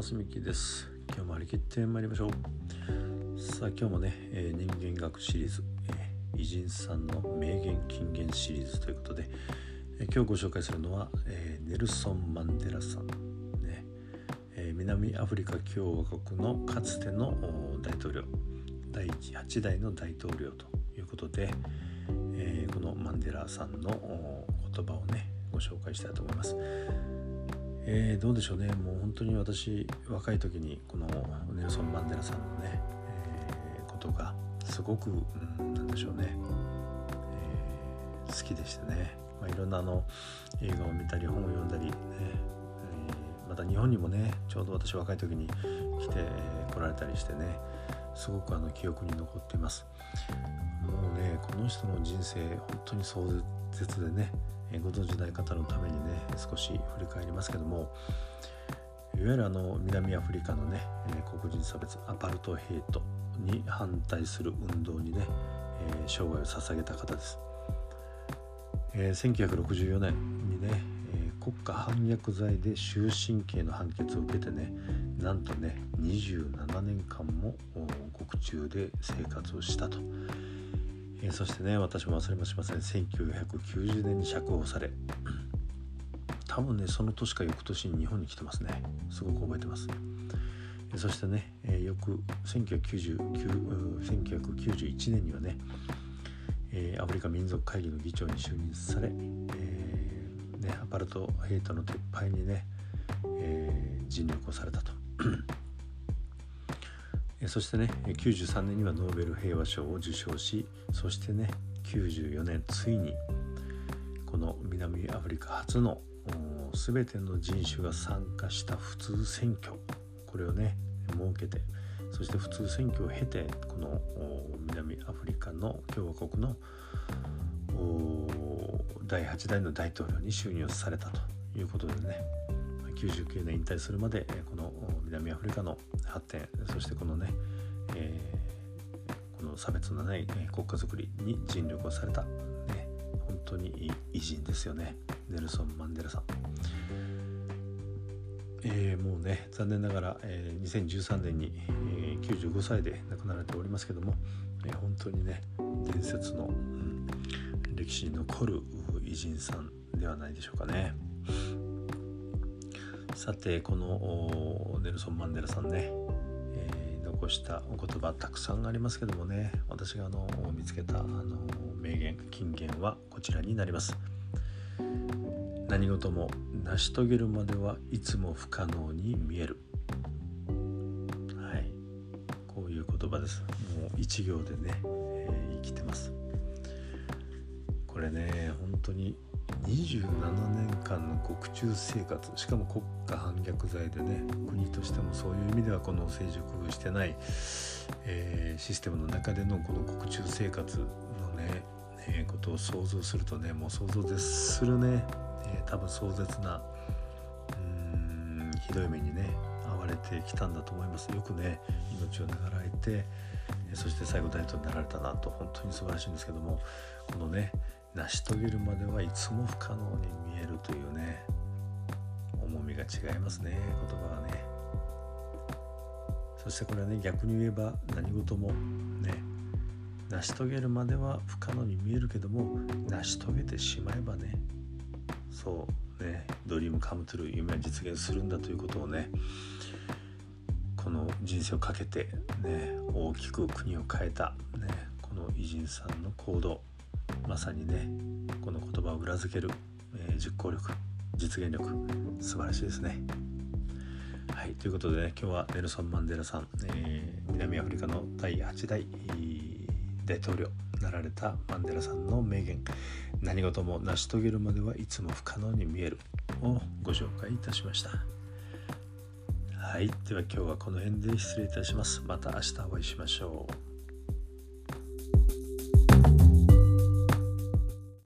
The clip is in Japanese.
ますみきです。今日も張り切ってまいりましょう。さあ今日もね、えー、人間学シリーズ、えー、偉人さんの名言金言シリーズということで、えー、今日ご紹介するのは、えネルソン・マンデラさん。ね、え南アフリカ共和国のかつての大統領。第8代の大統領ということで、えこのマンデラさんの言葉をねご紹介したいと思います。えー、どうでしょうね。もう本当に私若い時にこのネルソン・マンデラさんのね、えー、ことがすごく、うん、なんでしょうね、えー、好きでしたね、まあ、いろんなあの映画を見たり本を読んだり、ね。えー、また日本にもねちょうど私若い時に来て、えー、来られたりしてねすごくあの記憶に残っています。もうねこの人の人生本当に壮絶でねえご存じない方のために少し振り返りますけどもいわゆるあの南アフリカのね、え黒人差別アパルトヘイトに反対する運動にね、え生涯を捧げた方です、え1964年にね、え国家反逆罪で終身刑の判決を受けてねなんとね27年間も獄中で生活をしたと。えそしてね私も忘れもしません。1990年に釈放され多分ねその年か翌年に日本に来てますね。すごく覚えてます。そしてね、えー、翌1991年にはね、えー、アフリカ民族会議の議長に就任され、えー、ね、アパルトヘイトの撤廃にね、え尽力をされたと。そしてね93年にはノーベル平和賞を受賞しそしてね94年ついにこの南アフリカ初の全ての人種が参加した普通選挙。これをね設けてそして普通選挙を経てこの南アフリカの共和国の第8代の大統領に就任をされたということでね99年引退するまでこの南アフリカの発展そしてこのね、えー、この差別のない国家づくりに尽力をされた、ね、本当に偉人ですよね。ネルソン・マンデラさん。えー、もうね残念ながら、えー、2013年に、えー、95歳で亡くなられておりますけども、えー、本当にね伝説の、うん、歴史に残る偉人さんではないでしょうかね。さてこのネルソン・マンデラさんね、えー、残したお言葉たくさんありますけどもね私があの見つけたあの名言金言はこちらになります何事も成し遂げるまではいつも不可能に見える。はい。こういう言葉です。もう一行でね、えー、生きてます。これね本当に27年間の獄中生活。しかも国家反逆罪でね国としてもそういう意味ではこの成熟してない、えー、システムの中でのこの獄中生活のね、え、ことを想像するとねもう想像絶するね、えー、多分壮絶なうんひどい目にね遭われてきたんだと思います。よくね命を長らえてそして最後大統領になられたなと本当に素晴らしいんですけどもこのね成し遂げるまではいつも不可能に見えるというね重みが違いますね言葉がね。そしてこれはね逆に言えば何事も成し遂げるまでは不可能に見えるけども成し遂げてしまえばねそうねドリームカムトゥルー夢は実現するんだということをねこの人生をかけてね大きく国を変えた、ね、この偉人さんの行動まさにねこの言葉を裏付ける、えー、実行力実現力素晴らしいですね。はいということでね今日はネルソン・マンデラさん、えー、南アフリカの第8代大統領なられたマンデラさんの名言「何事も成し遂げるまではいつも不可能に見える」をご紹介いたしました。はいでは今日はこの辺で失礼いたします。また明日お会いしましょう。